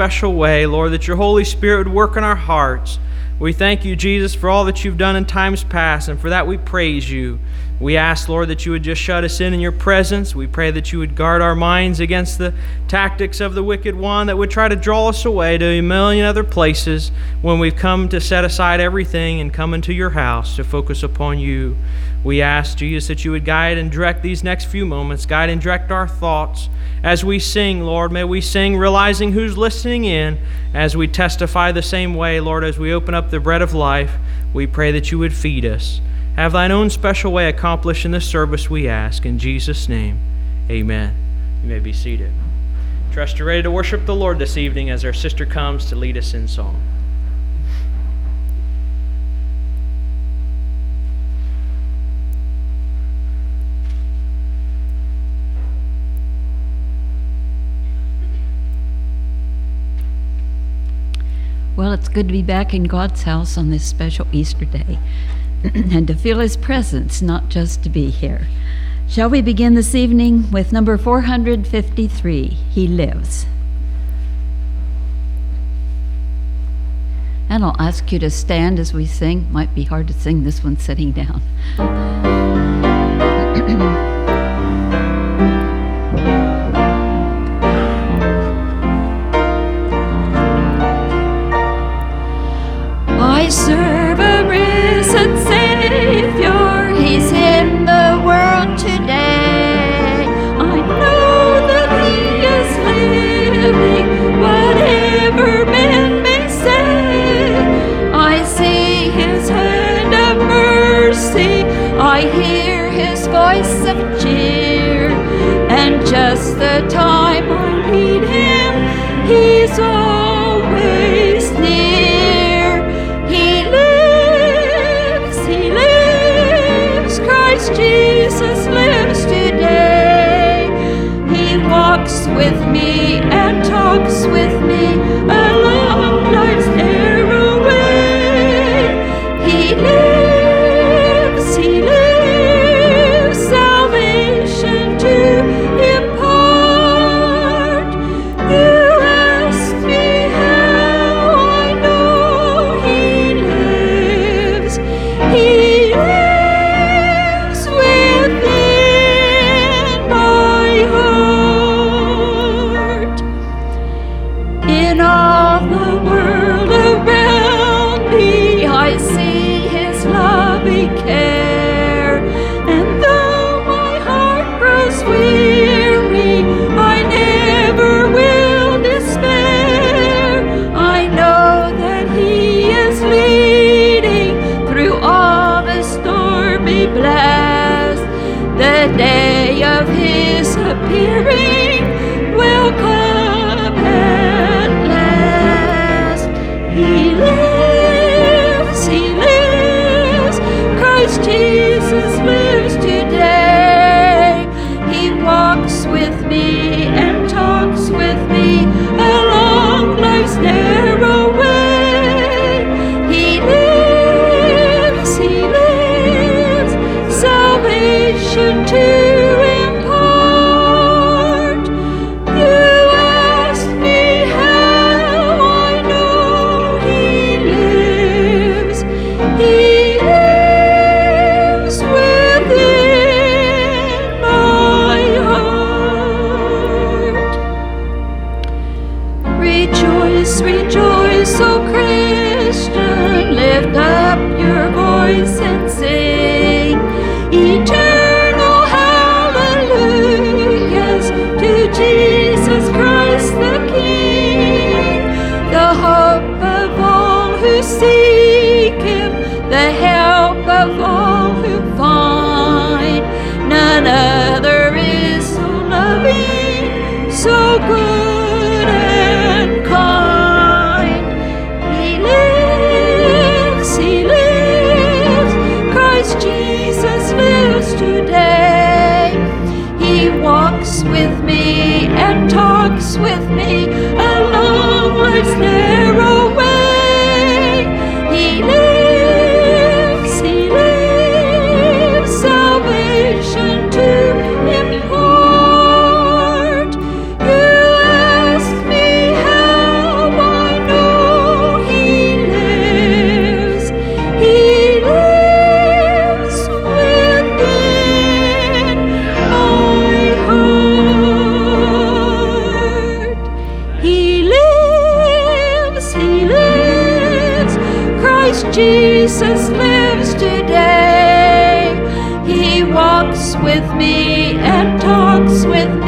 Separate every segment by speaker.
Speaker 1: special way, Lord, that your Holy Spirit would work in our hearts. We thank you, Jesus, for all that you've done in times past, and for that we praise you. We ask, Lord, that you would just shut us in in your presence. We pray that you would guard our minds against the tactics of the wicked one that would try to draw us away to a million other places when we've come to set aside everything and come into your house to focus upon you. We ask, Jesus, that you would guide and direct these next few moments, guide and direct our thoughts. As we sing, Lord, may we sing realizing who's listening in as we testify the same way, Lord, as we open up the bread of life. We pray that you would feed us. Have thine own special way accomplished in this service, we ask. In Jesus' name, amen. You may be seated. Trust you're ready to worship the Lord this evening as our sister comes to lead us in song.
Speaker 2: Well, it's good to be back in God's house on this special Easter day. and to feel his presence, not just to be here. Shall we begin this evening with number 453 He Lives? And I'll ask you to stand as we sing. Might be hard to sing this one sitting down. me and talks with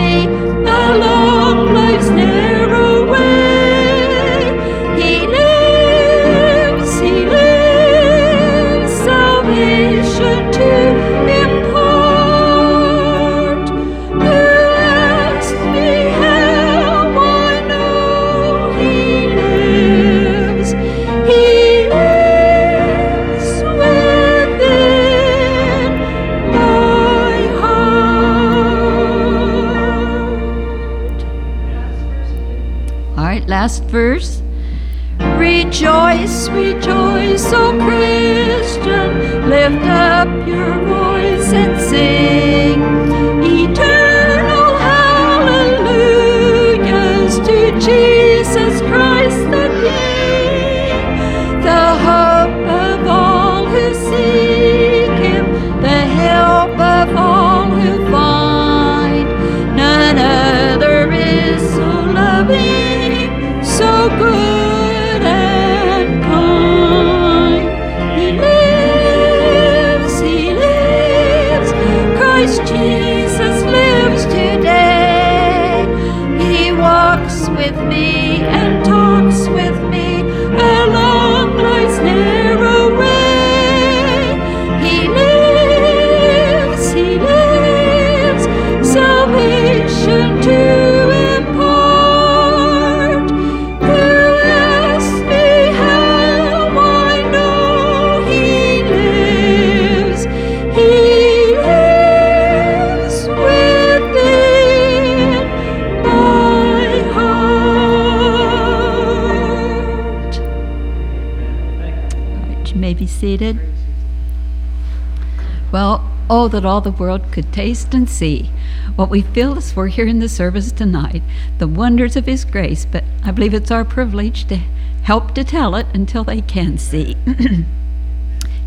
Speaker 2: Well, oh, that all the world could taste and see what we feel as we're here in the service tonight, the wonders of His grace, but I believe it's our privilege to help to tell it until they can see.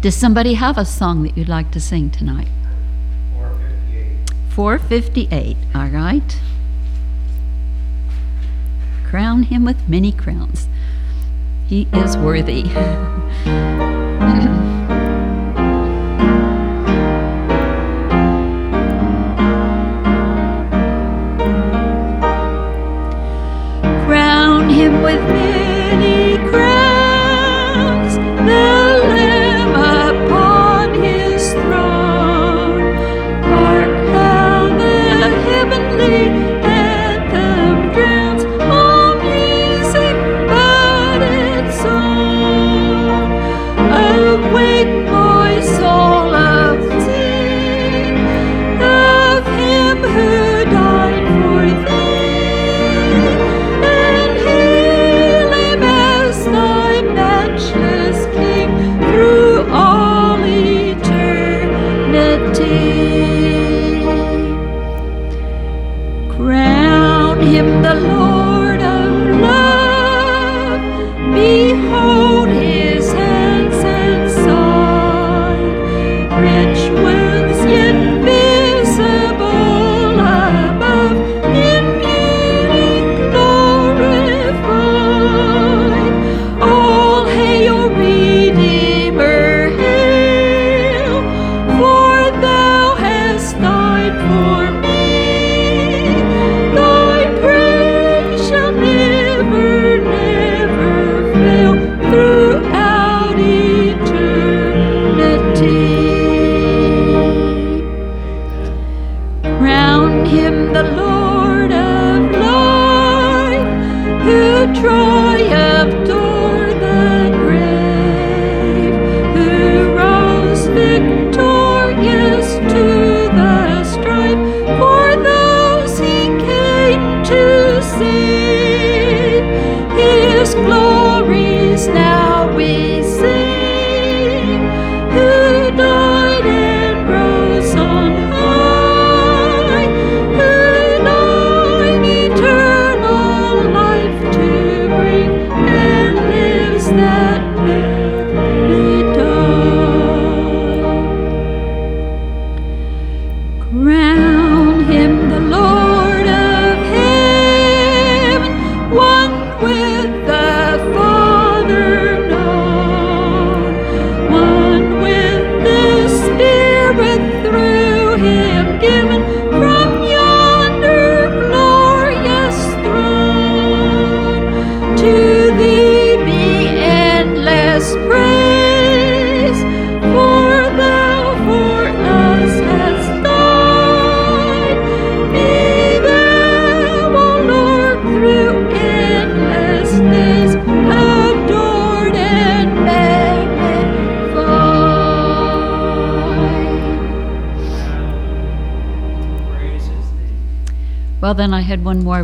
Speaker 2: Does somebody have a song that you'd like to sing tonight? 458. 458, all right. Crown him with many crowns. He is worthy. with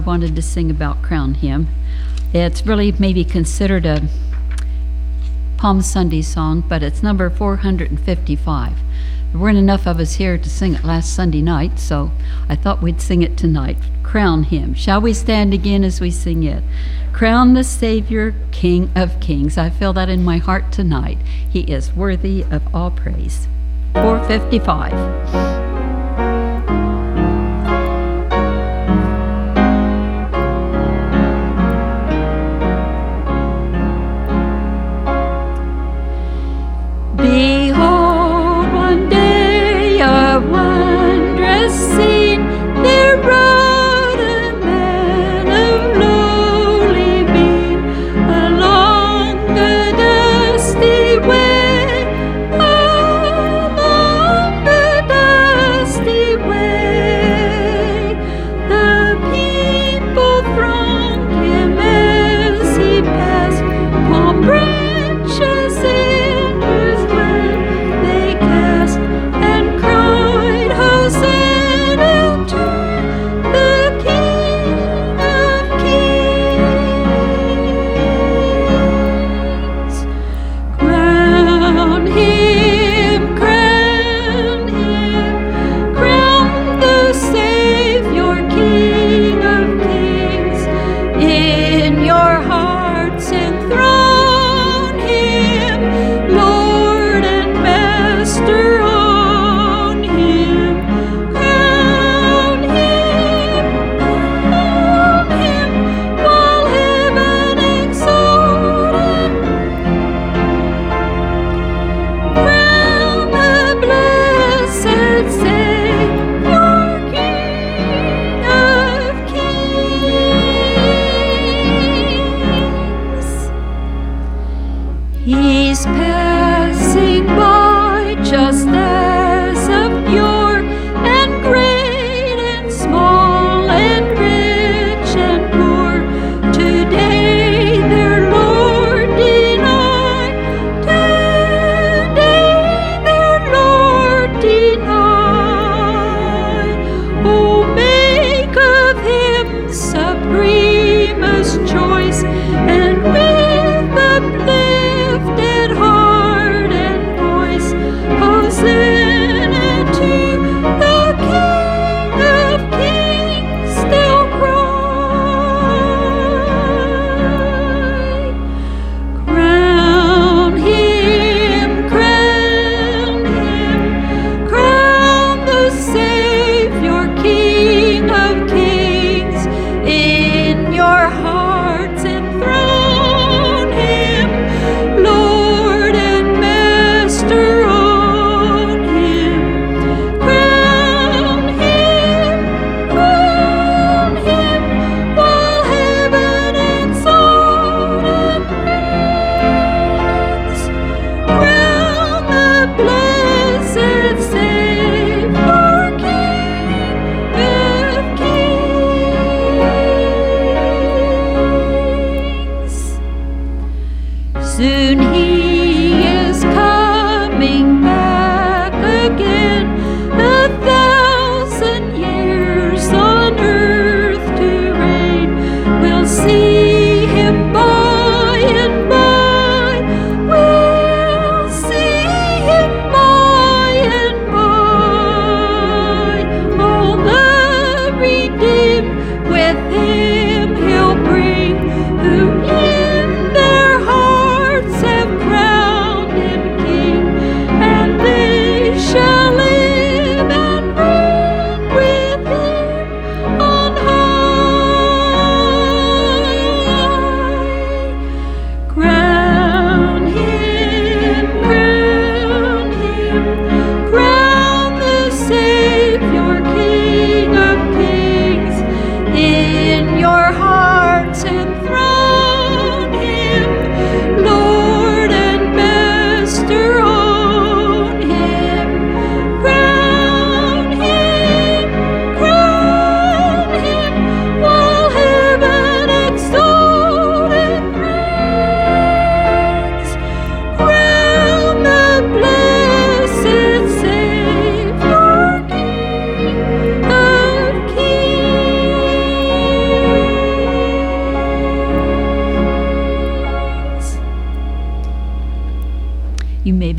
Speaker 2: wanted to sing about Crown Him. It's really maybe considered a Palm Sunday song, but it's number 455. There weren't enough of us here to sing it last Sunday night, so I thought we'd sing it tonight. Crown Him. Shall we stand again as we sing it? Crown the Savior, King of Kings. I feel that in my heart tonight. He is worthy of all praise. 455.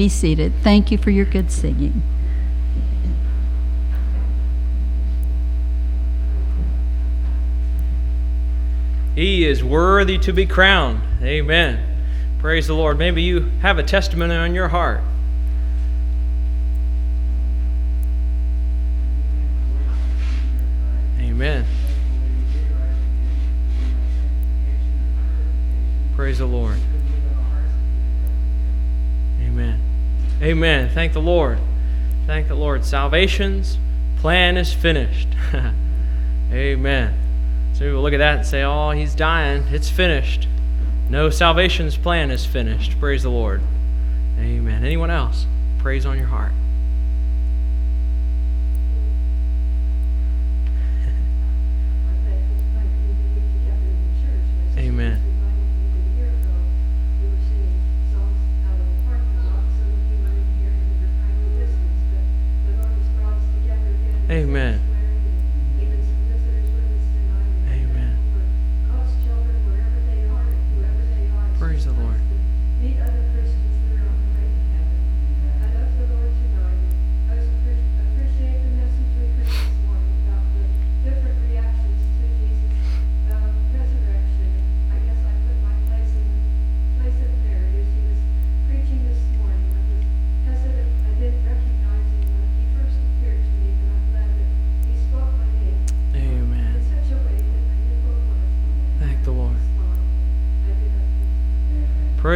Speaker 3: be
Speaker 2: seated. Thank you for your good singing.
Speaker 3: He is worthy to be crowned. Amen. Praise the Lord. Maybe you have a testimony on your heart Amen. Thank the Lord. Thank the Lord. Salvation's plan is finished. Amen. So we will look at that and say, Oh, he's dying. It's finished. No, salvation's plan is finished. Praise the Lord. Amen. Anyone else? Praise on your heart. Amen. Amen.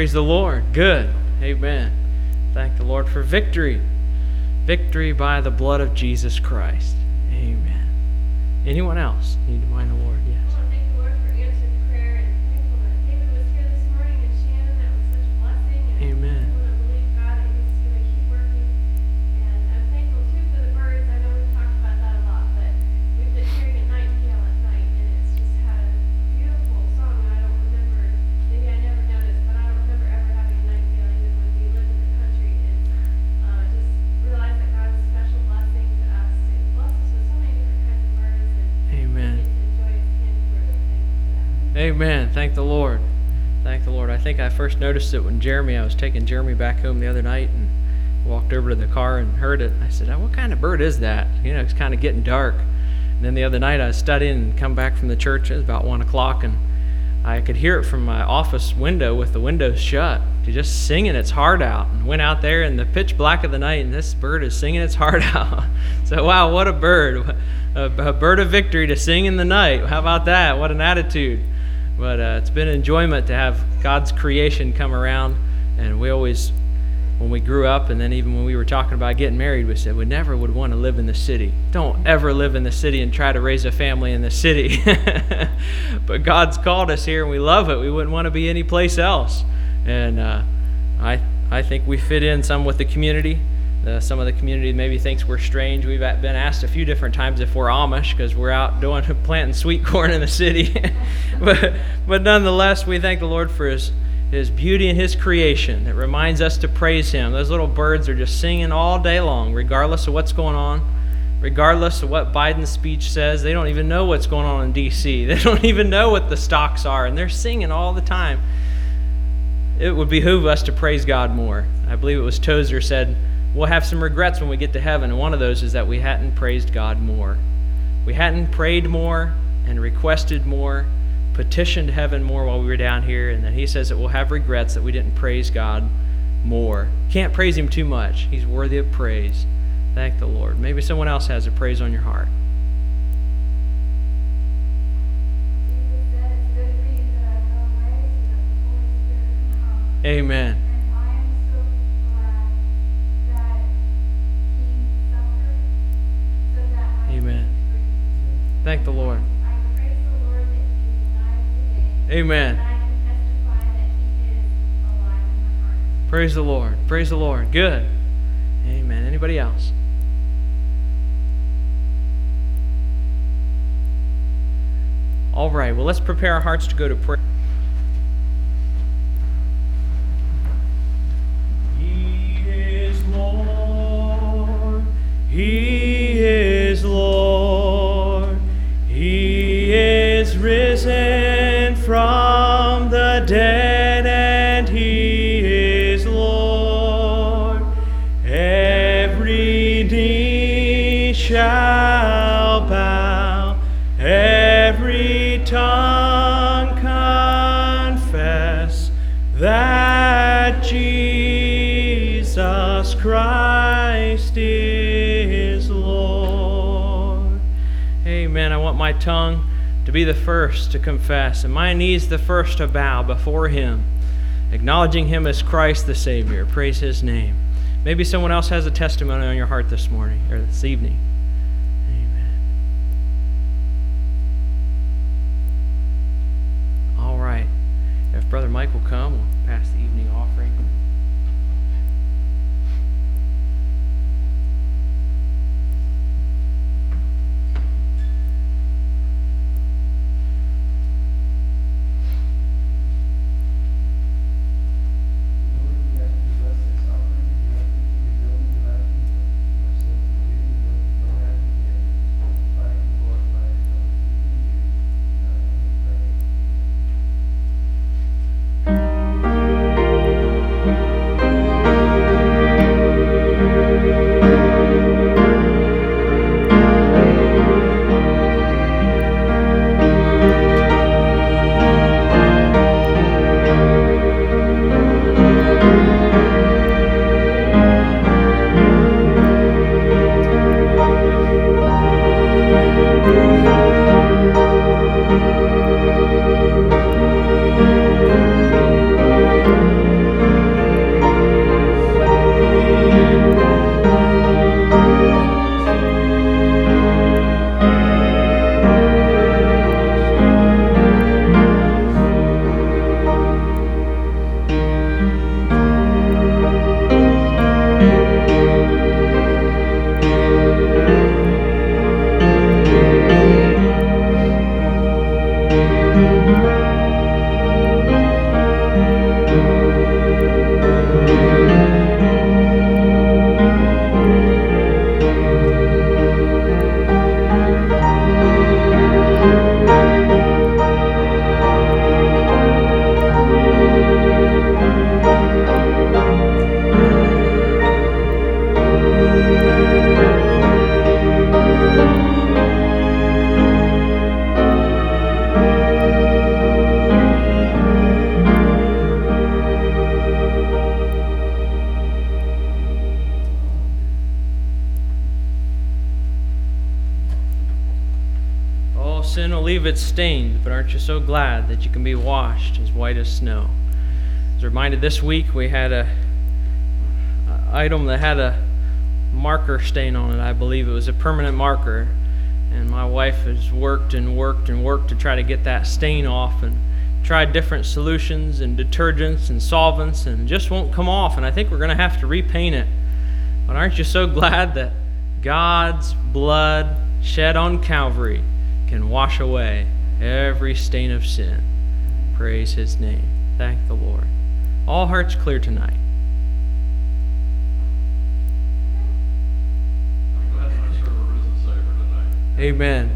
Speaker 3: Praise the Lord. Good. Amen. Thank the Lord for victory. Victory by the blood of Jesus Christ. Amen. Anyone else need to mind the Lord? Amen. Thank the Lord. Thank the Lord. I think I first noticed it when Jeremy, I was taking Jeremy back home the other night and walked over to the car and heard it. I said, oh, What kind of bird is that? You know, it's kind of getting dark. And then the other night I was studying and come back from the church. It was about 1 o'clock and I could hear it from my office window with the windows shut, just singing its heart out. And went out there in the pitch black of the night, and this bird is singing its heart out. so, wow, what a bird! A, bird of victory to sing in the night. How about that? What an attitude! But uh, it's been an enjoyment to have God's creation come around. And we always,
Speaker 1: when we grew up, and then even when we were talking about getting married, we said we never would want to live in the city. Don't ever live in the city and try to raise a family in the city. but God's called us here, and we love it. We wouldn't want to be anyplace else. And uh, I, I think we fit in some with the community. Uh, some of the community maybe thinks we're strange. We've been asked a few different times if we're Amish because we're out doing planting sweet corn in the city. but, but nonetheless, we thank the Lord for His his beauty and His creation that reminds us to praise Him. Those little birds are just singing all day long, regardless of what's going on, regardless of what Biden's speech says. They don't even know what's going on in D.C., they don't even know what the stocks are, and they're singing all the time. It would behoove us to praise God more. I believe it was Tozer said, We'll have some regrets when we get to heaven, and one of those is that we hadn't praised God more. We hadn't prayed more and requested more petitioned heaven more while we were down here, and then he says that we'll have regrets that we didn't praise God more. Can't praise him too much. He's worthy of praise. Thank the Lord. Maybe someone else has a praise on your heart.
Speaker 3: Jesus said it's good for you that I go away so that the Holy Spirit can come.
Speaker 1: Amen.
Speaker 3: And I am so glad that he suffered so that I
Speaker 1: Amen.
Speaker 3: could be
Speaker 1: Thank the Lord.
Speaker 3: I praise the Lord that he is alive today.
Speaker 1: Amen.
Speaker 3: And I can testify that he is alive in my heart.
Speaker 1: Praise the Lord. Praise the Lord. Good. Amen. Anybody else? All right. Well, let's prepare our hearts to go to prayer. Tongue to be the first to confess, and my knees the first to bow before Him, acknowledging Him as Christ the Savior. Praise His name. Maybe someone else has a testimony on your heart this morning or this evening. As reminded this week we had a, item that had a marker stain on it. I believe it was a permanent marker. And my wife has worked and worked and worked to try to get that stain off and tried different solutions and detergents and solvents and just won't come off. And I think we're going to have to repaint it. But aren't you so glad that God's blood shed on Calvary can wash away every stain of sin? Praise his name. Thank the Lord. All hearts clear tonight. Amen.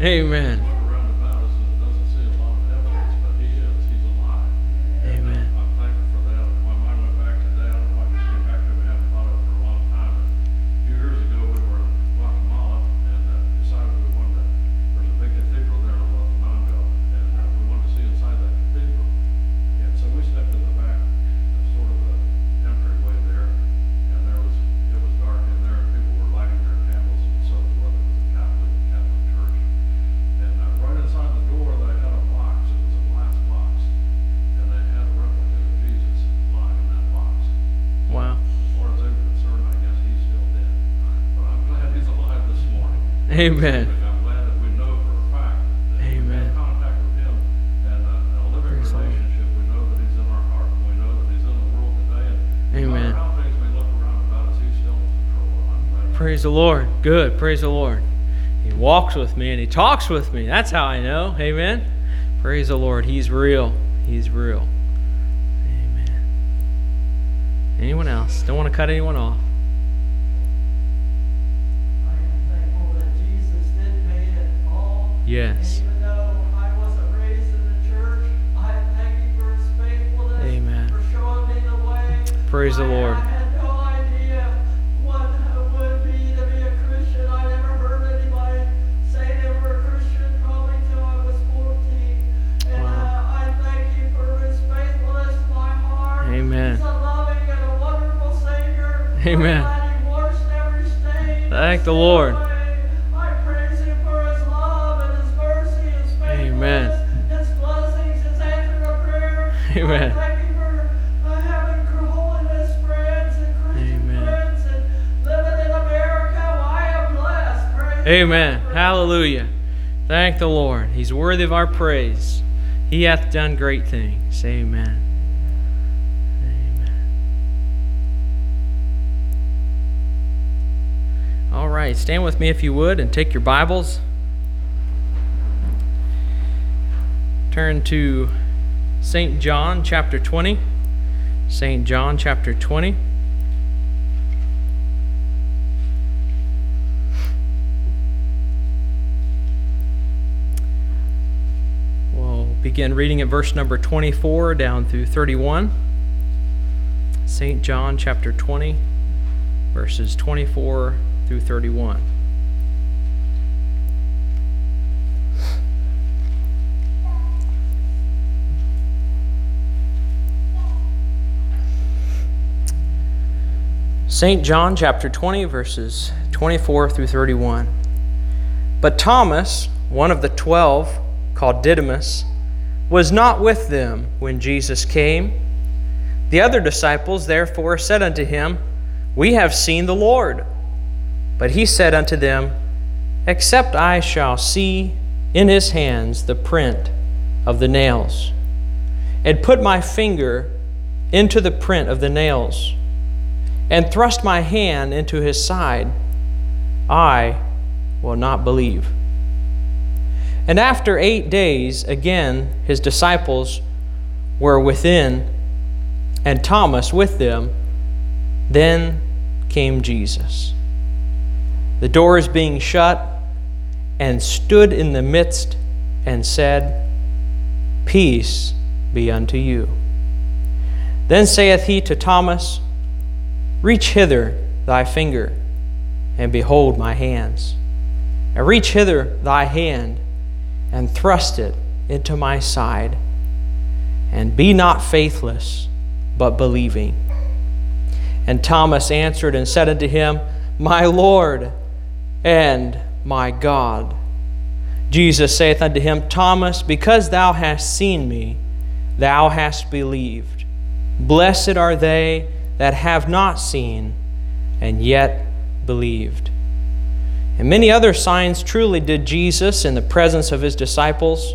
Speaker 1: Amen. Amen.
Speaker 4: I'm glad that we know for a fact that we
Speaker 1: Amen.
Speaker 4: have contact with him and uh, a living
Speaker 1: Praise the Lord.
Speaker 4: We know that he's in our heart and we know that he's in the world today. And uh,
Speaker 1: Amen.
Speaker 4: matter how things may look around about us, he's still in control. And I'm glad.
Speaker 1: Praise the Lord. Good. Praise the Lord. He walks with me and he talks with me. That's how I know. Amen. Praise the Lord. He's real. He's real. Amen. Anyone else? Don't want to cut anyone off.
Speaker 5: The church, I thank you for his faithfulness.
Speaker 1: Amen.
Speaker 5: For showing me the.
Speaker 1: Praise the Lord.
Speaker 5: I had no idea what it would be to be a Christian. I never heard anybody say they were a Christian probably till I was 14. And
Speaker 1: Wow.
Speaker 5: uh, I thank you for his faithfulness to my heart.
Speaker 1: Amen.
Speaker 5: He's a loving and a wonderful Savior.
Speaker 1: Amen.
Speaker 5: I'm glad he washed every stain.
Speaker 1: Thank the Lord.
Speaker 5: Am blessed. Praise
Speaker 1: Amen.
Speaker 5: God.
Speaker 1: Hallelujah. Thank the Lord. He's worthy of our praise. He hath done great things. Amen. Amen. All right, stand with me if you would and take your Bibles. Turn to St. John chapter 20. St. John chapter 20. We'll begin reading at verse number 24 down through 31. St. John chapter 20, verses 24 through 31. St. John chapter 20, verses 24 through 31. But Thomas, one of the twelve, called Didymus, was not with them when Jesus came. The other disciples therefore said unto him, We have seen the Lord. But he said unto them, Except I shall see in his hands the print of the nails, and put my finger into the print of the nails, and thrust my hand into his side, I will not believe. And after eight days, again his disciples were within, and Thomas with them. Then came Jesus, the doors being shut, and stood in the midst and said, Peace be unto you. Then saith he to Thomas, Reach hither thy finger, and behold my hands. And reach hither thy hand, and thrust it into my side. And be not faithless, but believing. And Thomas answered and said unto him, My Lord and my God. Jesus saith unto him, Thomas, because thou hast seen me, thou hast believed. Blessed are they that have not seen and yet believed. And many other signs truly did Jesus in the presence of his disciples,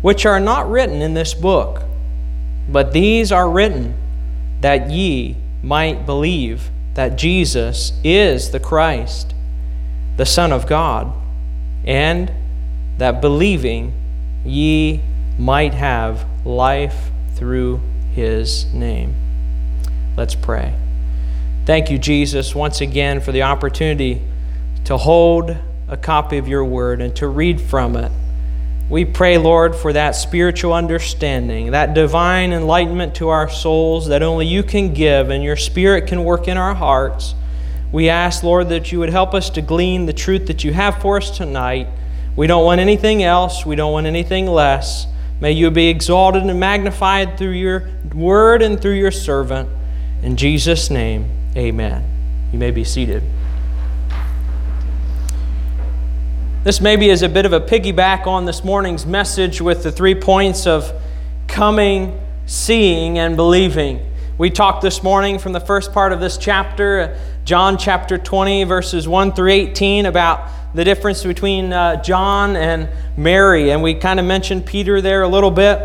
Speaker 1: which are not written in this book, but these are written that ye might believe that Jesus is the Christ, the Son of God, and that believing ye might have life through his name. Let's pray. Thank you, Jesus, once again for the opportunity to hold a copy of your word and to read from it. We pray, Lord, for that spiritual understanding, that divine enlightenment to our souls that only you can give and your spirit can work in our hearts. We ask, Lord, that you would help us to glean the truth that you have for us tonight. We don't want anything else, we don't want anything less. May you be exalted and magnified through your word and through your servant. In Jesus' name, amen. You may be seated. This maybe is a bit of a piggyback on this morning's message with the three points of coming, seeing, and believing. We talked this morning from the first part of this chapter, John chapter 20, verses 1 through 18, about the difference between uh, John and Mary. And we kind of mentioned Peter there a little bit.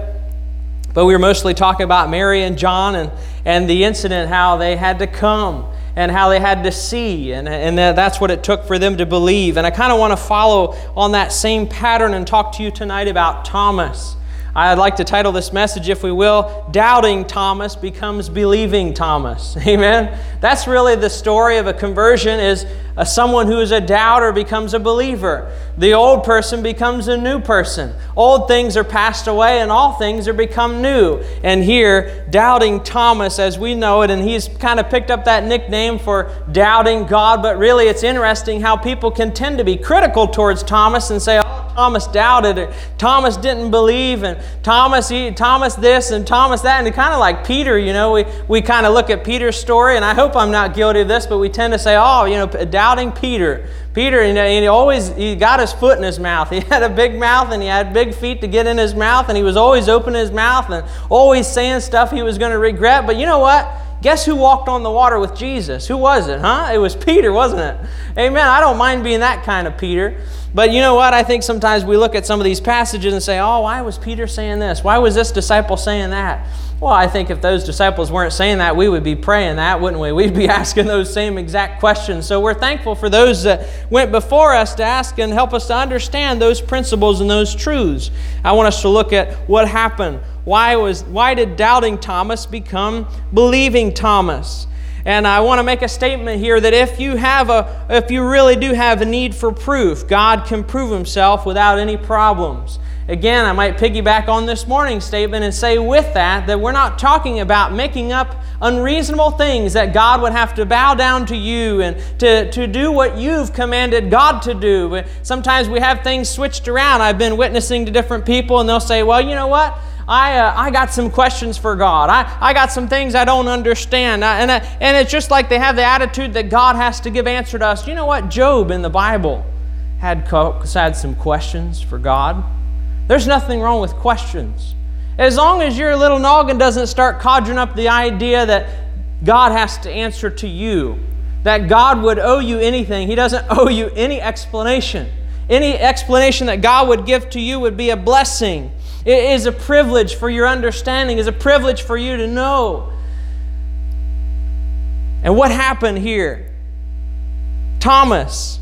Speaker 1: But we were mostly talking about Mary and John and, and the incident, how they had to come and how they had to see, and, and that's what it took for them to believe. And I kind of want to follow on that same pattern and talk to you tonight about Thomas. I'd like to title this message, if we will, Doubting Thomas Becomes Believing Thomas. Amen? That's really the story of a conversion is a, someone who is a doubter becomes a believer. The old person becomes a new person. Old things are passed away and all things are become new. And here, Doubting Thomas, as we know it, and he's kind of picked up that nickname for doubting God, but really it's interesting how people can tend to be critical towards Thomas and say, oh, Thomas doubted it. Thomas didn't believe, and Thomas, he, Thomas this and Thomas that, and kind of like Peter, you know, we, we kind of look at Peter's story, and I hope I'm not guilty of this, but we tend to say, oh, you know, doubting Peter. Peter, you know, he always he got his foot in his mouth. He had a big mouth and he had big feet to get in his mouth, and he was always opening his mouth and always saying stuff he was going to regret. But you know what? Guess who walked on the water with Jesus? Who was it, huh? It was Peter, wasn't it? Amen. I don't mind being that kind of Peter. But you know what? I think sometimes we look at some of these passages and say, oh, why was Peter saying this? Why was this disciple saying that? Well, I think if those disciples weren't saying that, we would be praying that, wouldn't we? We'd be asking those same exact questions. So we're thankful for those that went before us to ask and help us to understand those principles and those truths. I want us to look at what happened. Why, was, why did doubting Thomas become believing Thomas? And I want to make a statement here that if you have a if you really do have a need for proof, God can prove himself without any problems. Again, I might piggyback on this morning's statement and say with that that we're not talking about making up unreasonable things that God would have to bow down to you and to, to do what you've commanded God to do. Sometimes we have things switched around. I've been witnessing to different people and they'll say, well, you know what? I, uh, I got some questions for God. I, I got some things I don't understand. I, and, I, and it's just like they have the attitude that God has to give answer to us. You know what? Job in the Bible had, had some questions for God. There's nothing wrong with questions. As long as your little noggin doesn't start conjuring up the idea that God has to answer to you, that God would owe you anything, He doesn't owe you any explanation. Any explanation that God would give to you would be a blessing. It is a privilege for your understanding, is a privilege for you to know. And what happened here? Thomas.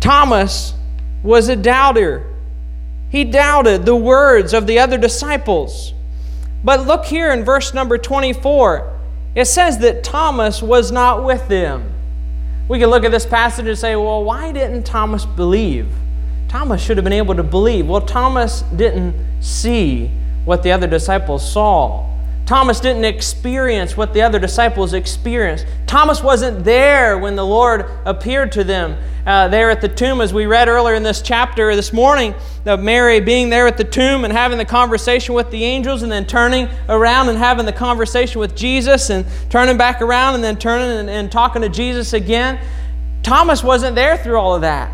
Speaker 1: Thomas was a doubter. He doubted the words of the other disciples. But look here in verse number 24. It says that Thomas was not with them. We can look at this passage and say, well, why didn't Thomas believe? Thomas should have been able to believe. Well, Thomas didn't see what the other disciples saw. Thomas didn't experience what the other disciples experienced. Thomas wasn't there when the Lord appeared to them uh, there at the tomb, as we read earlier in this chapter this morning, of Mary being there at the tomb and having the conversation with the angels, and then turning around and having the conversation with Jesus, and turning back around and then turning and, and talking to Jesus again. Thomas wasn't there through all of that.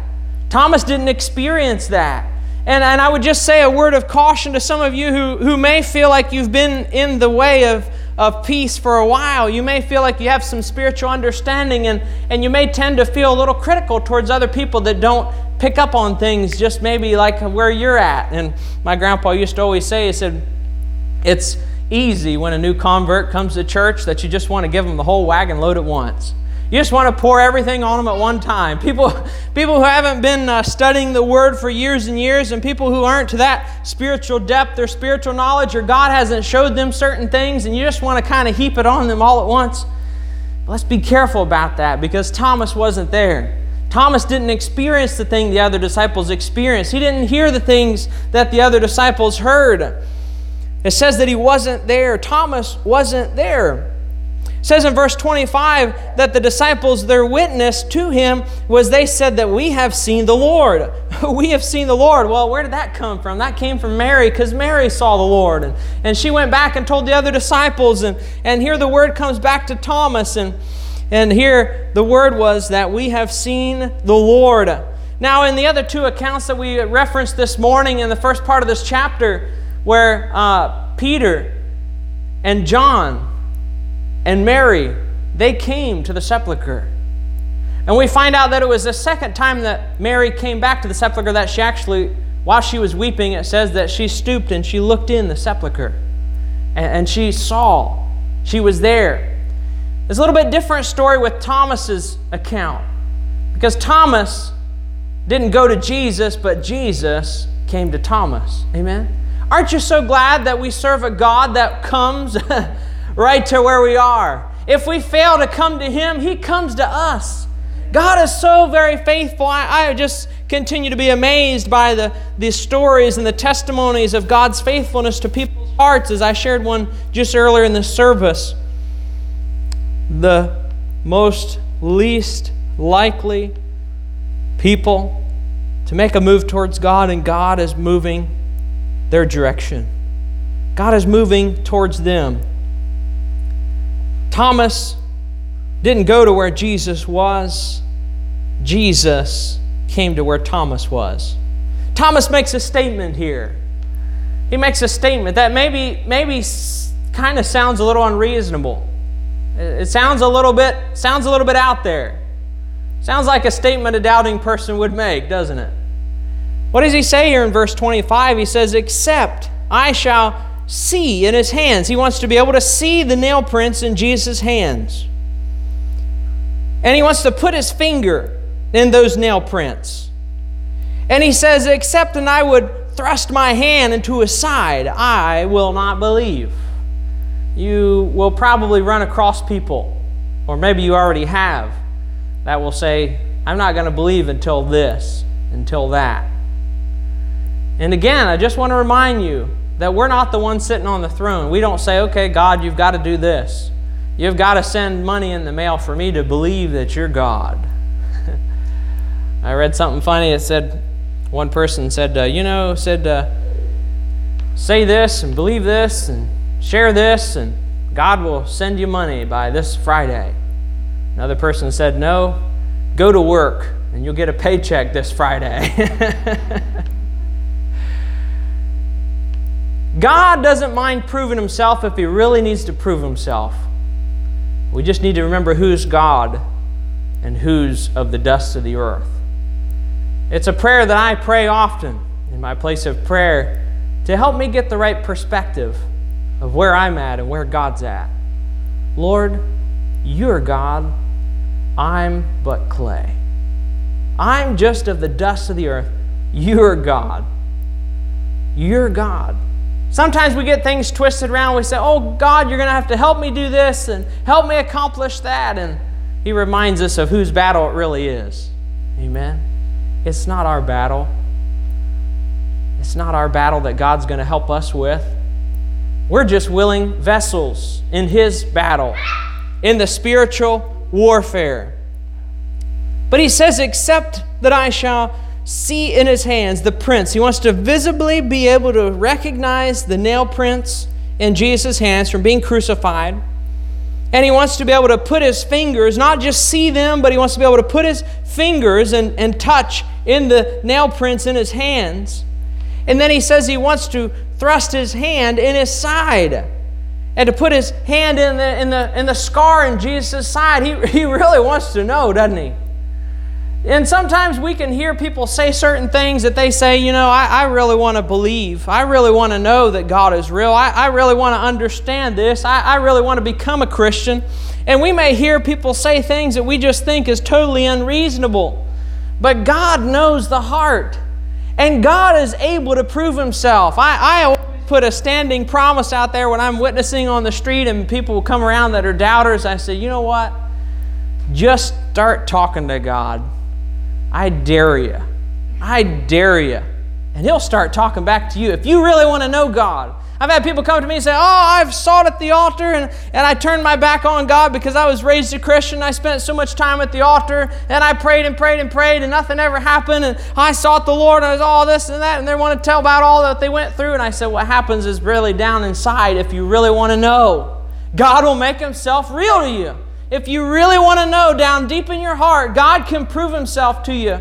Speaker 1: Thomas didn't experience that. And, and I would just say a word of caution to some of you who, who may feel like you've been in the way of, of peace for a while. You may feel like you have some spiritual understanding, and, and you may tend to feel a little critical towards other people that don't pick up on things just maybe like where you're at. And my grandpa used to always say, he said, it's easy when a new convert comes to church that you just want to give them the whole wagon load at once. You just want to pour everything on them at one time. People, people who haven't been uh, studying the Word for years and years, and people who aren't to that spiritual depth or spiritual knowledge, or God hasn't showed them certain things, and you just want to kind of heap it on them all at once. Let's be careful about that because Thomas wasn't there. Thomas didn't experience the thing the other disciples experienced. He didn't hear the things that the other disciples heard. It says that he wasn't there. Thomas wasn't there. Says in verse 25 that the disciples, their witness to him was they said that we have seen the Lord. we have seen the Lord. Well, where did that come from? That came from Mary because Mary saw the Lord. And, and she went back and told the other disciples. And, and here the word comes back to Thomas. And, and here the word was that we have seen the Lord. Now, in the other two accounts that we referenced this morning in the first part of this chapter, where uh, Peter and John and Mary, they came to the sepulchre. And we find out that it was the second time that Mary came back to the sepulchre that she actually, while she was weeping, it says that she stooped and she looked in the sepulchre. And, and she saw, she was there. It's a little bit different story with Thomas's account. Because Thomas didn't go to Jesus, but Jesus came to Thomas. Amen? Aren't you so glad that we serve a God that comes right to where we are? If we fail to come to Him, He comes to us. God is so very faithful. I, I just continue to be amazed by the, the stories and the testimonies of God's faithfulness to people's hearts, as I shared one just earlier in the service. The most least likely people to make a move towards God, and God is moving their direction. God is moving towards them. Thomas didn't go to where Jesus was, Jesus came to where Thomas was. Thomas makes a statement here. He makes a statement that maybe, maybe kind of sounds a little unreasonable. It sounds a little bit sounds a little bit out there. Sounds like a statement a doubting person would make, doesn't it? What does he say here in verse 25? He says, Except I shall see in his hands. He wants to be able to see the nail prints in Jesus' hands. And he wants to put his finger in those nail prints. And he says, Except and I would thrust my hand into his side, I will not believe. You will probably run across people, or maybe you already have, that will say, I'm not going to believe until this, until that. And again, I just want to remind you that we're not the ones sitting on the throne. We don't say, okay, God, you've got to do this. You've got to send money in the mail for me to believe that you're God. I read something funny. It said, one person said, uh, you know, said, uh, say this and believe this and share this, and God will send you money by this Friday. Another person said, no, go to work and you'll get a paycheck this Friday. God doesn't mind proving himself if he really needs to prove himself. We just need to remember who's God and who's of the dust of the earth. It's a prayer that I pray often in my place of prayer to help me get the right perspective of where I'm at and where God's at. Lord, you're God. I'm but clay. I'm just of the dust of the earth. You're God. You're God. Sometimes we get things twisted around. We say, Oh, God, you're going to have to help me do this and help me accomplish that. And He reminds us of whose battle it really is. Amen. It's not our battle. It's not our battle that God's going to help us with. We're just willing vessels in His battle, in the spiritual warfare. But He says, Except that I shall see in his hands the prints. He wants to visibly be able to recognize the nail prints in Jesus' hands from being crucified. And he wants to be able to put his fingers, not just see them, but he wants to be able to put his fingers and, and touch in the nail prints in his hands. And then he says he wants to thrust his hand in his side and to put his hand in the, in the, in the scar in Jesus' side. He, he really wants to know, doesn't he? And sometimes we can hear people say certain things that they say, you know, I, I really want to believe. I really want to know that God is real. I, I really want to understand this. I, I really want to become a Christian. And we may hear people say things that we just think is totally unreasonable. But God knows the heart. And God is able to prove Himself. I, I put a standing promise out there when I'm witnessing on the street and people come around that are doubters. I say, you know what? Just start talking to God. I dare you. I dare you. And he'll start talking back to you. If you really want to know God, I've had people come to me and say, Oh, I've sought at the altar and, and I turned my back on God because I was raised a Christian. I spent so much time at the altar and I prayed and prayed and prayed and nothing ever happened. And I sought the Lord and I was all this and that. And they want to tell about all that they went through. And I said, What happens is really down inside if you really want to know. God will make himself real to you. If you really want to know down deep in your heart, God can prove Himself to you.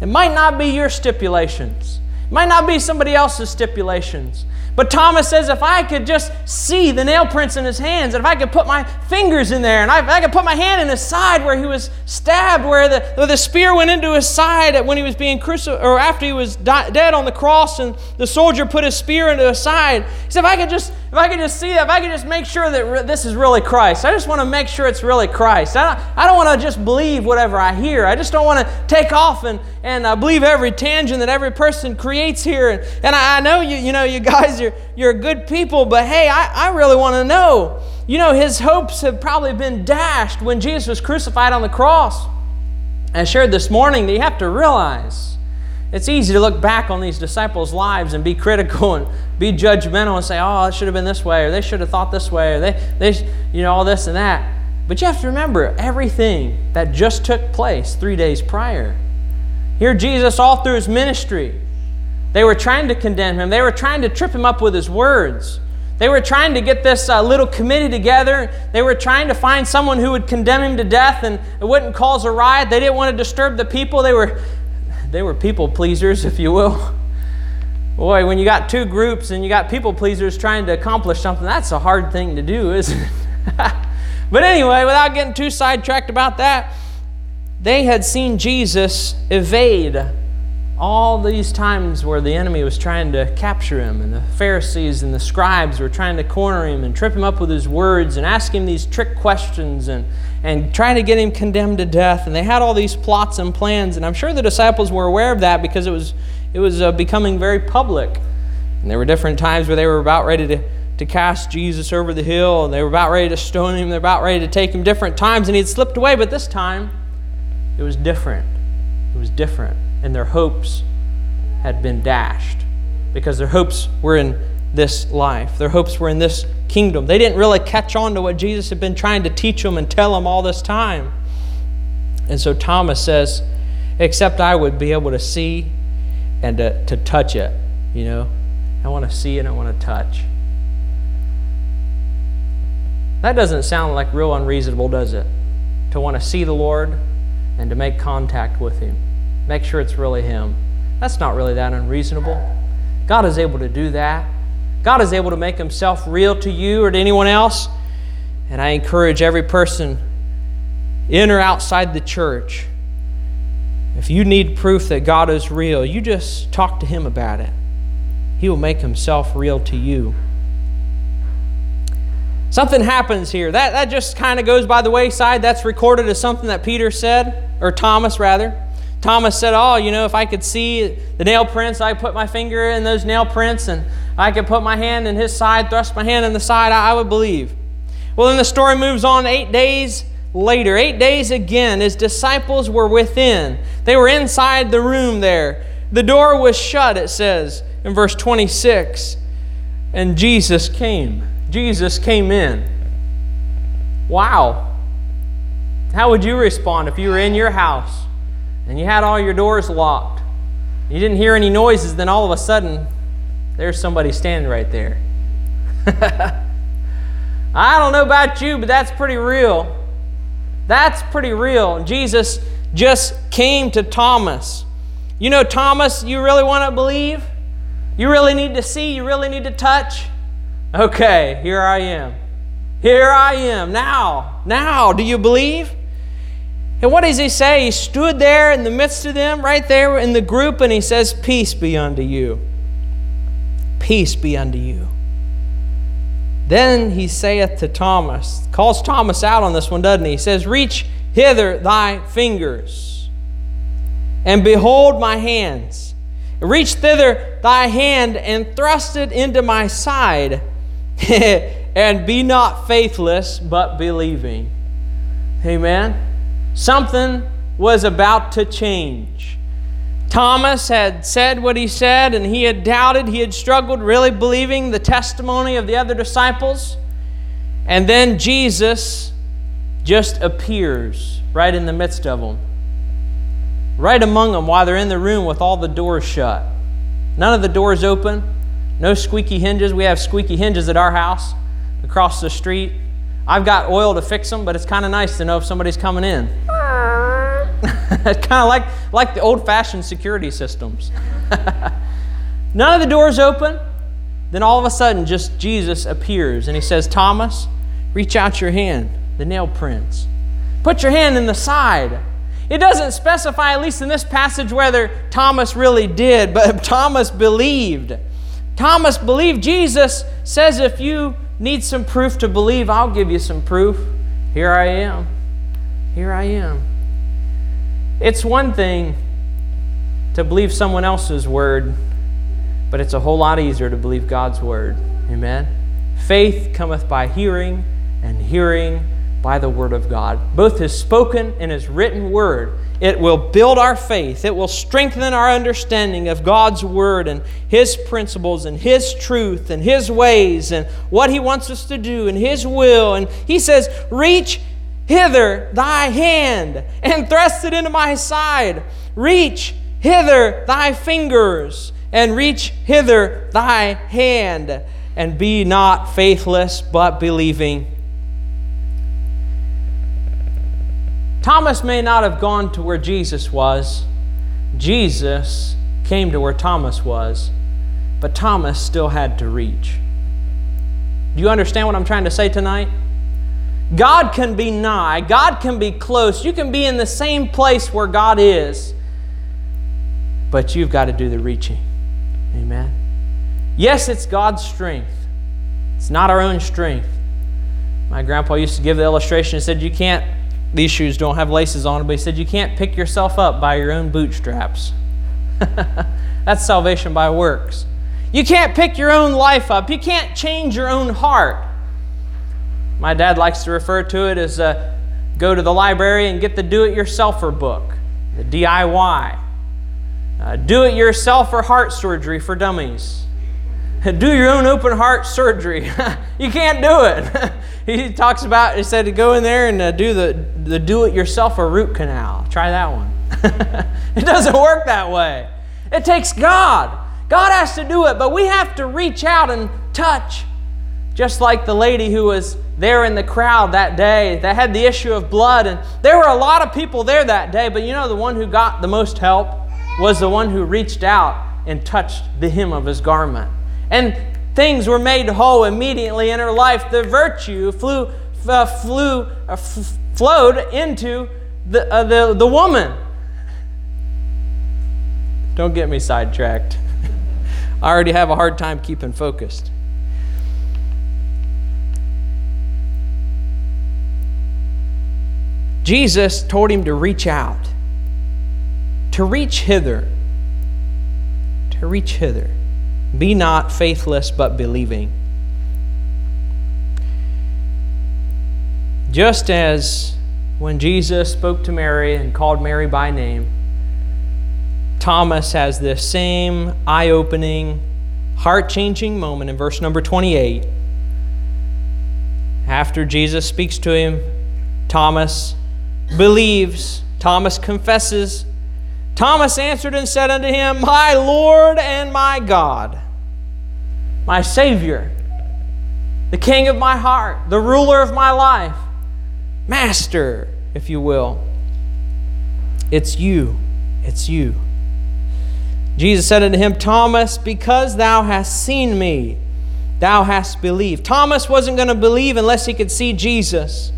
Speaker 1: It might not be your stipulations, it might not be somebody else's stipulations. But Thomas says, if I could just see the nail prints in his hands, and if I could put my fingers in there, and if I could put my hand in his side where he was stabbed, where the, where the spear went into his side when he was being crucified, or after he was di- dead on the cross, and the soldier put his spear into his side. He said, if I could just, if I could just see that, if I could just make sure that re- this is really Christ. I just want to make sure it's really Christ. I don't, I don't want to just believe whatever I hear. I just don't want to take off and, and uh, believe every tangent that every person creates here. And, and I, I know you, you know, you guys you're, you're good people, but hey, I, I really want to know. You know, his hopes have probably been dashed when Jesus was crucified on the cross. I shared this morning that you have to realize it's easy to look back on these disciples' lives and be critical and be judgmental and say, oh, it should have been this way, or they should have thought this way, or they, they you know, all this and that. But you have to remember everything that just took place three days prior. Here, Jesus, all through his ministry, they were trying to condemn him. They were trying to trip him up with his words. They were trying to get this uh, little committee together. They were trying to find someone who would condemn him to death and it wouldn't cause a riot. They didn't want to disturb the people. They were, they were people pleasers, if you will. Boy, when you got two groups and you got people pleasers trying to accomplish something, that's a hard thing to do, isn't it? but anyway, without getting too sidetracked about that, they had seen Jesus evade all these times where the enemy was trying to capture him, and the Pharisees and the scribes were trying to corner him and trip him up with his words and ask him these trick questions and, and trying to get him condemned to death. And they had all these plots and plans, and I'm sure the disciples were aware of that because it was, it was uh, becoming very public. And there were different times where they were about ready to, to cast Jesus over the hill, and they were about ready to stone him, they're about ready to take him different times, and he had slipped away, but this time it was different. It was different and their hopes had been dashed because their hopes were in this life. Their hopes were in this kingdom. They didn't really catch on to what Jesus had been trying to teach them and tell them all this time. And so Thomas says, Except I would be able to see and to, to touch it. You know, I want to see and I want to touch. That doesn't sound like real unreasonable, does it? To want to see the Lord and to make contact with Him make sure it's really Him. That's not really that unreasonable. God is able to do that. God is able to make Himself real to you or to anyone else. And I encourage every person, in or outside the church, if you need proof that God is real, you just talk to Him about it. He will make Himself real to you. Something happens here. That, that just kind of goes by the wayside. That's recorded as something that Peter said, or Thomas rather. Thomas said, Oh, you know, if I could see the nail prints, I put my finger in those nail prints and I could put my hand in his side, thrust my hand in the side, I, would believe. Well, then the story moves on eight days later. Eight days again, his disciples were within. They were inside the room there. The door was shut, it says in verse 26. And Jesus came. Jesus came in. Wow. How would you respond if you were in your house? and you had all your doors locked, you didn't hear any noises, then all of a sudden, there's somebody standing right there. I don't know about you, but that's pretty real. That's pretty real. Jesus just came to Thomas. You know, Thomas, you really want to believe? You really need to see, you really need to touch. Okay, here I am. Here I am. Now, now, do you believe? And what does he say? He stood there in the midst of them, right there in the group, and he says, Peace be unto you. Peace be unto you. Then he saith to Thomas, calls Thomas out on this one, doesn't he? He says, Reach hither thy fingers, and behold my hands. Reach thither thy hand, and thrust it into my side, and be not faithless, but believing. Amen. Something was about to change. Thomas had said what he said, and he had doubted, he had struggled, really believing the testimony of the other disciples. And then Jesus just appears right in the midst of them, right among them while they're in the room with all the doors shut. None of the doors open, no squeaky hinges. We have squeaky hinges at our house across the street. I've got oil to fix them, but it's kind of nice to know if somebody's coming in. kind of like, like the old fashioned security systems. None of the doors open. Then all of a sudden, just Jesus appears and he says, Thomas, reach out your hand, the nail prints. Put your hand in the side. It doesn't specify, at least in this passage, whether Thomas really did, but Thomas believed. Thomas believed. Jesus says, if you need some proof to believe, I'll give you some proof. Here I am. Here I am. It's one thing to believe someone else's word, but it's a whole lot easier to believe God's word. Amen. Faith cometh by hearing, and hearing by the word of God. Both his spoken and his written word. It will build our faith. It will strengthen our understanding of God's word and his principles and his truth and his ways and what he wants us to do and his will. And he says, Reach hither thy hand and thrust it into my side. Reach hither thy fingers and reach hither thy hand and be not faithless but believing. Thomas may not have gone to where Jesus was. Jesus came to where Thomas was, but Thomas still had to reach. Do you understand what I'm trying to say tonight? God can be nigh, God can be close. You can be in the same place where God is, but you've got to do the reaching. Amen. Yes, it's God's strength, it's not our own strength. My grandpa used to give the illustration and said, You can't, these shoes don't have laces on them, but he said, You can't pick yourself up by your own bootstraps. That's salvation by works. You can't pick your own life up, you can't change your own heart. My dad likes to refer to it as uh, go to the library and get the do it yourselfer book, the DIY. Uh, do it yourself or heart surgery for dummies. Do your own open heart surgery. you can't do it. he talks about, he said to go in there and uh, do the, the do it yourself or root canal. Try that one. it doesn't work that way. It takes God. God has to do it, but we have to reach out and touch. Just like the lady who was there in the crowd that day that had the issue of blood. And there were a lot of people there that day, but you know, the one who got the most help was the one who reached out and touched the hem of his garment. And things were made whole immediately in her life. The virtue flew, uh, flew, uh, f- flowed into the, uh, the, the woman. Don't get me sidetracked. I already have a hard time keeping focused. Jesus told him to reach out, to reach hither, to reach hither. Be not faithless, but believing. Just as when Jesus spoke to Mary and called Mary by name, Thomas has this same eye opening, heart changing moment in verse number 28. After Jesus speaks to him, Thomas believes. Thomas confesses. Thomas answered and said unto him, My Lord and my God, my Savior, the King of my heart, the ruler of my life, Master, if you will. It's you. It's you. Jesus said unto him, Thomas, because thou hast seen me, thou hast believed. Thomas wasn't going to believe unless he could see Jesus.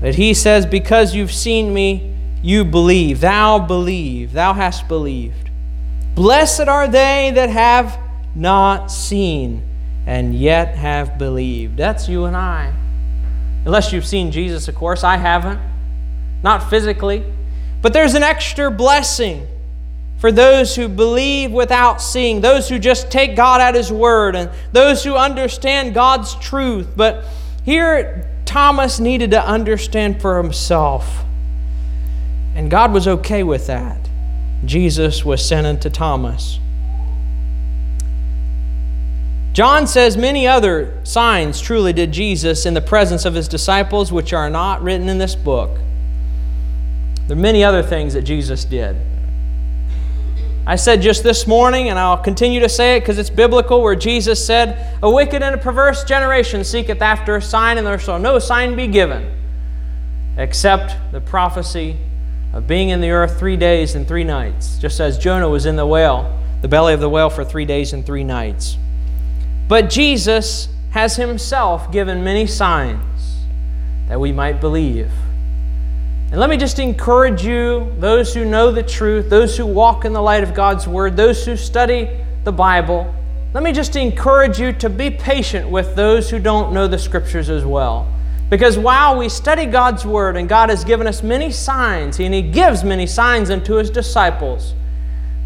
Speaker 1: But he says, Because you've seen me, you believe. Thou believe. Thou hast believed. Blessed are they that have not seen and yet have believed. That's you and I. Unless you've seen Jesus, of course. I haven't. Not physically. But there's an extra blessing for those who believe without seeing, those who just take God at His word, and those who understand God's truth. But here, Thomas needed to understand for himself. And God was okay with that. Jesus was sent unto Thomas. John says many other signs truly did Jesus in the presence of his disciples, which are not written in this book. There are many other things that Jesus did. I said just this morning, and I'll continue to say it because it's biblical, where Jesus said, A wicked and a perverse generation seeketh after a sign, and there shall no sign be given except the prophecy of being in the earth three days and three nights, just as Jonah was in the whale, the belly of the whale, for three days and three nights. But Jesus has himself given many signs that we might believe. And let me just encourage you, those who know the truth, those who walk in the light of God's Word, those who study the Bible, let me just encourage you to be patient with those who don't know the Scriptures as well. Because while we study God's Word and God has given us many signs, and He gives many signs unto His disciples,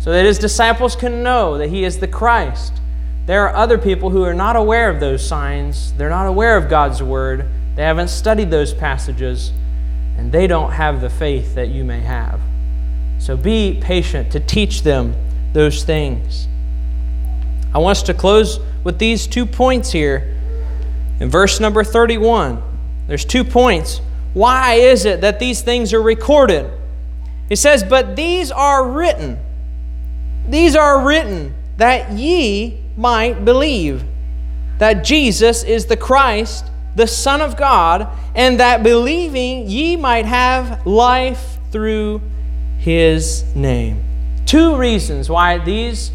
Speaker 1: so that His disciples can know that He is the Christ, there are other people who are not aware of those signs. They're not aware of God's Word. They haven't studied those passages and they don't have the faith that you may have. So be patient to teach them those things. I want us to close with these two points here. In verse number 31, there's two points. Why is it that these things are recorded? It says, But these are written. These are written that ye might believe that Jesus is the Christ, the Son of God, and that believing ye might have life through his name. Two reasons why these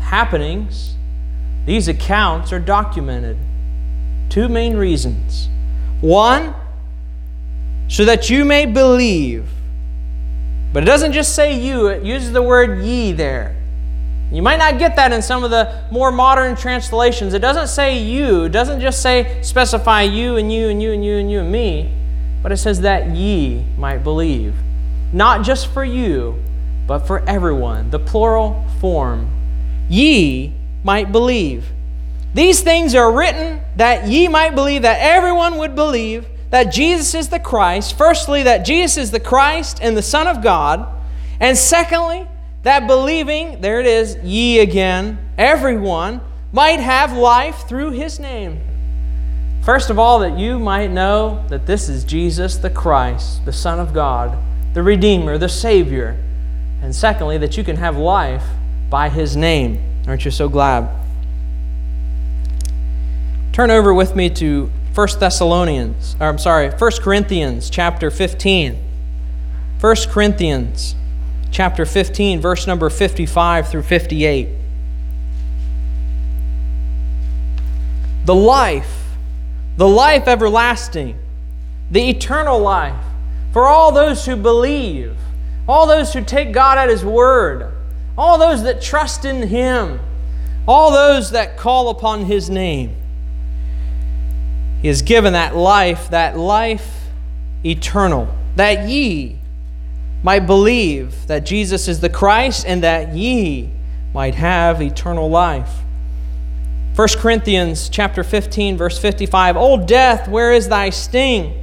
Speaker 1: happenings, these accounts are documented. Two main reasons. One, so that you may believe. But it doesn't just say you, it uses the word ye there. You might not get that in some of the more modern translations. It doesn't say you, it doesn't just say specify you and you and you and you and you and me, but it says that ye might believe. Not just for you, but for everyone. The plural form. Ye might believe. These things are written that ye might believe, that everyone would believe that Jesus is the Christ. Firstly, that Jesus is the Christ and the Son of God. And secondly, that believing, there it is, ye again, everyone, might have life through his name. First of all, that you might know that this is Jesus the Christ, the Son of God, the Redeemer, the Savior. And secondly, that you can have life by his name. Aren't you so glad? Turn over with me to 1 Thessalonians, or I'm sorry, 1 Corinthians chapter 15. 1 Corinthians chapter 15, verse number 55 through 58. The life, the life everlasting, the eternal life, for all those who believe, all those who take God at His word, all those that trust in Him, all those that call upon His name. He has given that life, that life eternal, that ye might believe that Jesus is the Christ and that ye might have eternal life. 1 Corinthians chapter 15 verse 55 O death where is thy sting?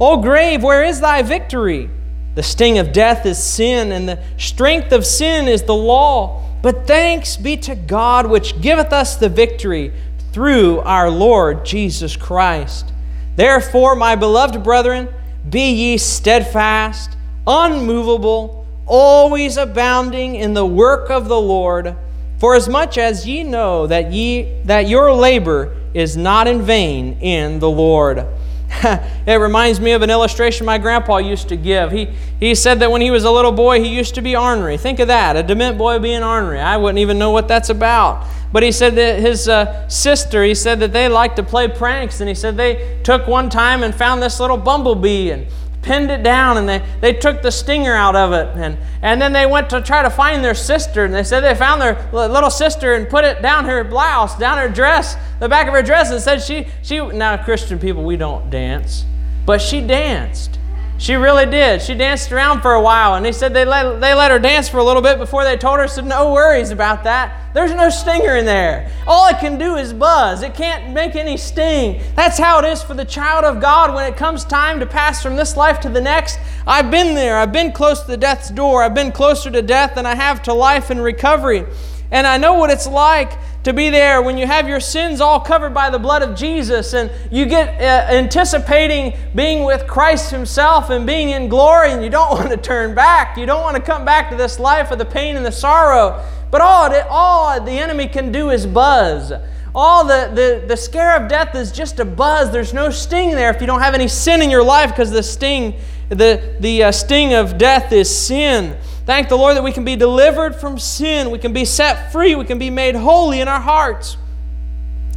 Speaker 1: O grave where is thy victory? The sting of death is sin and the strength of sin is the law. But thanks be to God which giveth us the victory through our Lord Jesus Christ. Therefore my beloved brethren be ye steadfast unmovable, always abounding in the work of the Lord, for as much as ye know that ye that your labor is not in vain in the Lord. it reminds me of an illustration my grandpa used to give. He, he said that when he was a little boy, he used to be ornery. Think of that, a dement boy being ornery. I wouldn't even know what that's about. But he said that his uh, sister, he said that they liked to play pranks, and he said they took one time and found this little bumblebee and pinned it down and they, they took the stinger out of it and, and then they went to try to find their sister and they said they found their little sister and put it down her blouse down her dress the back of her dress and said she she now christian people we don't dance but she danced she really did. She danced around for a while, and they said they let, they let her dance for a little bit before they told her, said, No worries about that. There's no stinger in there. All it can do is buzz, it can't make any sting. That's how it is for the child of God when it comes time to pass from this life to the next. I've been there. I've been close to death's door. I've been closer to death than I have to life and recovery. And I know what it's like to be there when you have your sins all covered by the blood of Jesus and you get uh, anticipating being with Christ Himself and being in glory, and you don't want to turn back. You don't want to come back to this life of the pain and the sorrow. But all, all the enemy can do is buzz. All the, the, the scare of death is just a buzz. There's no sting there if you don't have any sin in your life because the sting, the, the uh, sting of death is sin. Thank the Lord that we can be delivered from sin. We can be set free. We can be made holy in our hearts.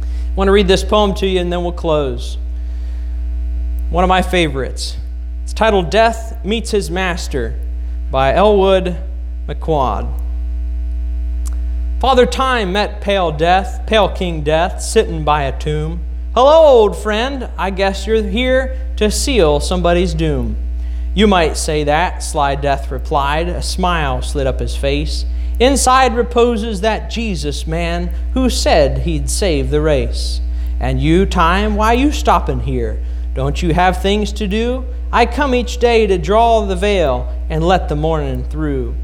Speaker 1: I want to read this poem to you and then we'll close. One of my favorites. It's titled Death Meets His Master by Elwood McQuaid. Father Time met pale Death, pale King Death, sitting by a tomb. Hello, old friend. I guess you're here to seal somebody's doom. You might say that, sly Death replied. A smile slid up his face. Inside reposes that Jesus man who said he'd save the race. And you, Time, why you stoppin' here? Don't you have things to do? I come each day to draw the veil and let the morning through.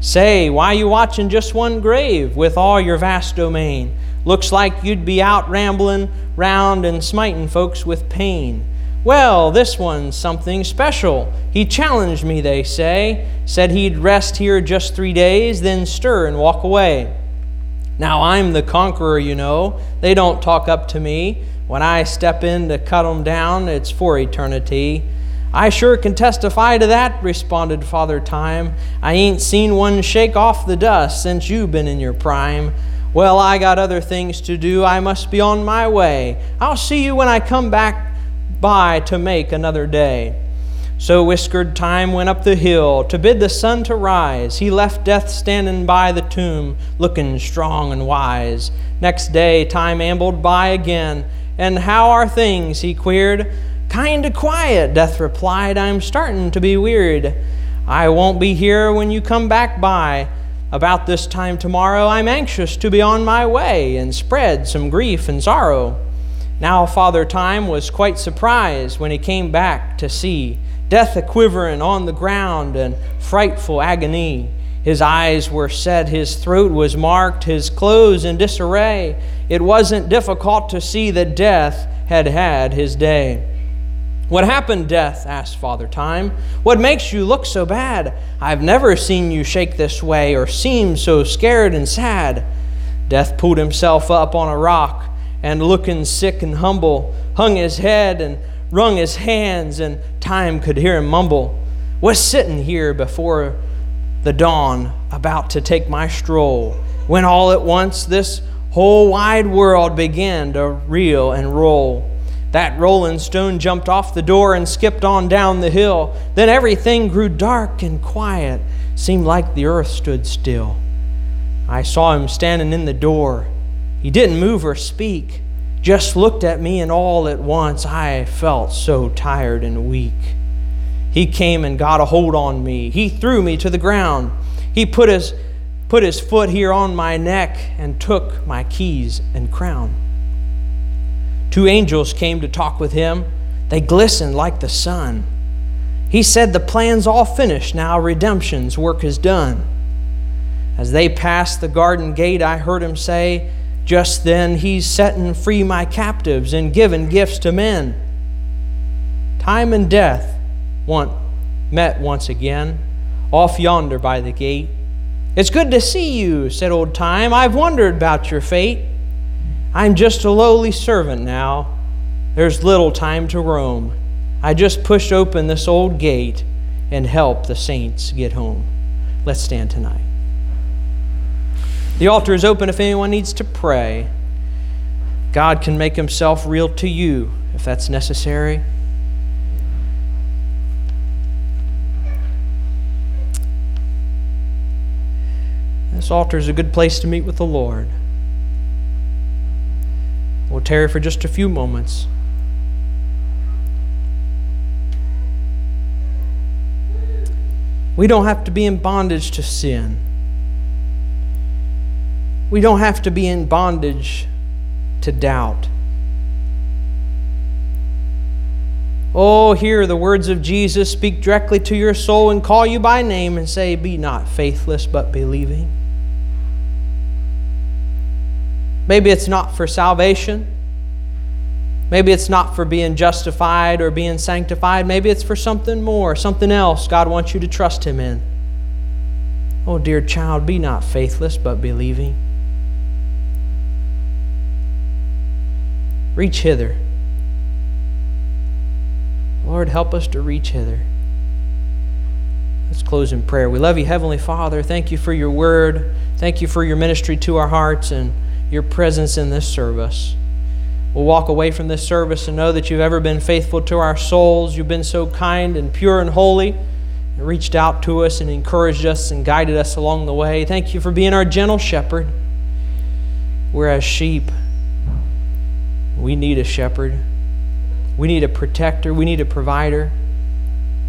Speaker 1: Say, why you watchin' just one grave with all your vast domain? Looks like you'd be out ramblin' round and smiting folks with pain. Well, this one's something special. He challenged me, they say, said he'd rest here just three days, then stir and walk away. Now I'm the conqueror, you know. They don't talk up to me. When I step in to cut 'em down, it's for eternity. I sure can testify to that, responded Father Time. I ain't seen one shake off the dust since you've been in your prime. Well, I got other things to do. I must be on my way. I'll see you when I come back by to make another day. So whiskered Time went up the hill to bid the sun to rise. He left Death standing by the tomb, looking strong and wise. Next day, Time ambled by again. And how are things? he queried. Kinda quiet, Death replied. I'm starting to be wearied. I won't be here when you come back by. About this time tomorrow, I'm anxious to be on my way and spread some grief and sorrow. Now Father Time was quite surprised when he came back to see death a quivering on the ground and frightful agony. His eyes were set, his throat was marked, his clothes in disarray. It wasn't difficult to see that death had had his day. What happened, Death? asked Father Time. What makes you look so bad? I've never seen you shake this way or seem so scared and sad. Death pulled himself up on a rock and looking sick and humble, hung his head and wrung his hands, and time could hear him mumble, Was sitting here before the dawn, about to take my stroll, when all at once this whole wide world began to reel and roll. That rolling stone jumped off the door and skipped on down the hill. Then everything grew dark and quiet, seemed like the earth stood still. I saw him standing in the door he didn't move or speak, just looked at me, and all at once I felt so tired and weak. He came and got a hold on me. He threw me to the ground. He put his, put his foot here on my neck and took my keys and crown. Two angels came to talk with him. They glistened like the sun. He said, The plan's all finished now, redemption's work is done. As they passed the garden gate, I heard him say, just then he's setting free my captives and giving gifts to men. Time and death want, met once again, off yonder by the gate. It's good to see you, said old Time. I've wondered about your fate. I'm just a lowly servant now. There's little time to roam. I just push open this old gate and help the saints get home. Let's stand tonight. The altar is open if anyone needs to pray. God can make himself real to you if that's necessary. This altar is a good place to meet with the Lord. We'll tarry for just a few moments. We don't have to be in bondage to sin. We don't have to be in bondage to doubt. Oh, hear the words of Jesus speak directly to your soul and call you by name and say, Be not faithless, but believing. Maybe it's not for salvation. Maybe it's not for being justified or being sanctified. Maybe it's for something more, something else God wants you to trust Him in. Oh, dear child, be not faithless, but believing. Reach hither. Lord, help us to reach hither. Let's close in prayer. We love you, Heavenly Father. Thank you for your word. Thank you for your ministry to our hearts and your presence in this service. We'll walk away from this service and know that you've ever been faithful to our souls. You've been so kind and pure and holy and reached out to us and encouraged us and guided us along the way. Thank you for being our gentle shepherd. We're as sheep, we need a shepherd. We need a protector. We need a provider.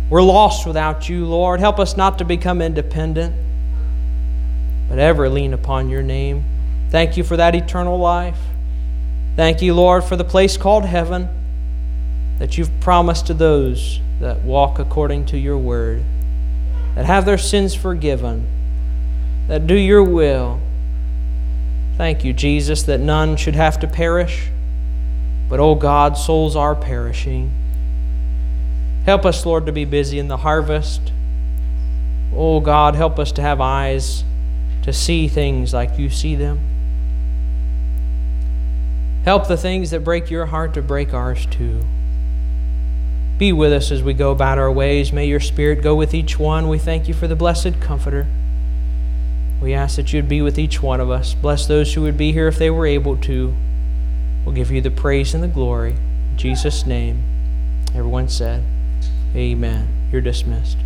Speaker 1: We're lost without you, Lord. Help us not to become independent, but ever lean upon your name. Thank you for that eternal life. Thank you, Lord, for the place called heaven that you've promised to those that walk according to your word, that have their sins forgiven, that do your will. Thank you, Jesus, that none should have to perish, but, oh God, souls are perishing. Help us, Lord, to be busy in the harvest. Oh God, help us to have eyes to see things like you see them. Help the things that break your heart to break ours too. Be with us as we go about our ways. May your Spirit go with each one. We thank you for the blessed Comforter. We ask that you'd be with each one of us. Bless those who would be here if they were able to. We'll give you the praise and the glory. In Jesus' name. Everyone said, Amen. You're dismissed.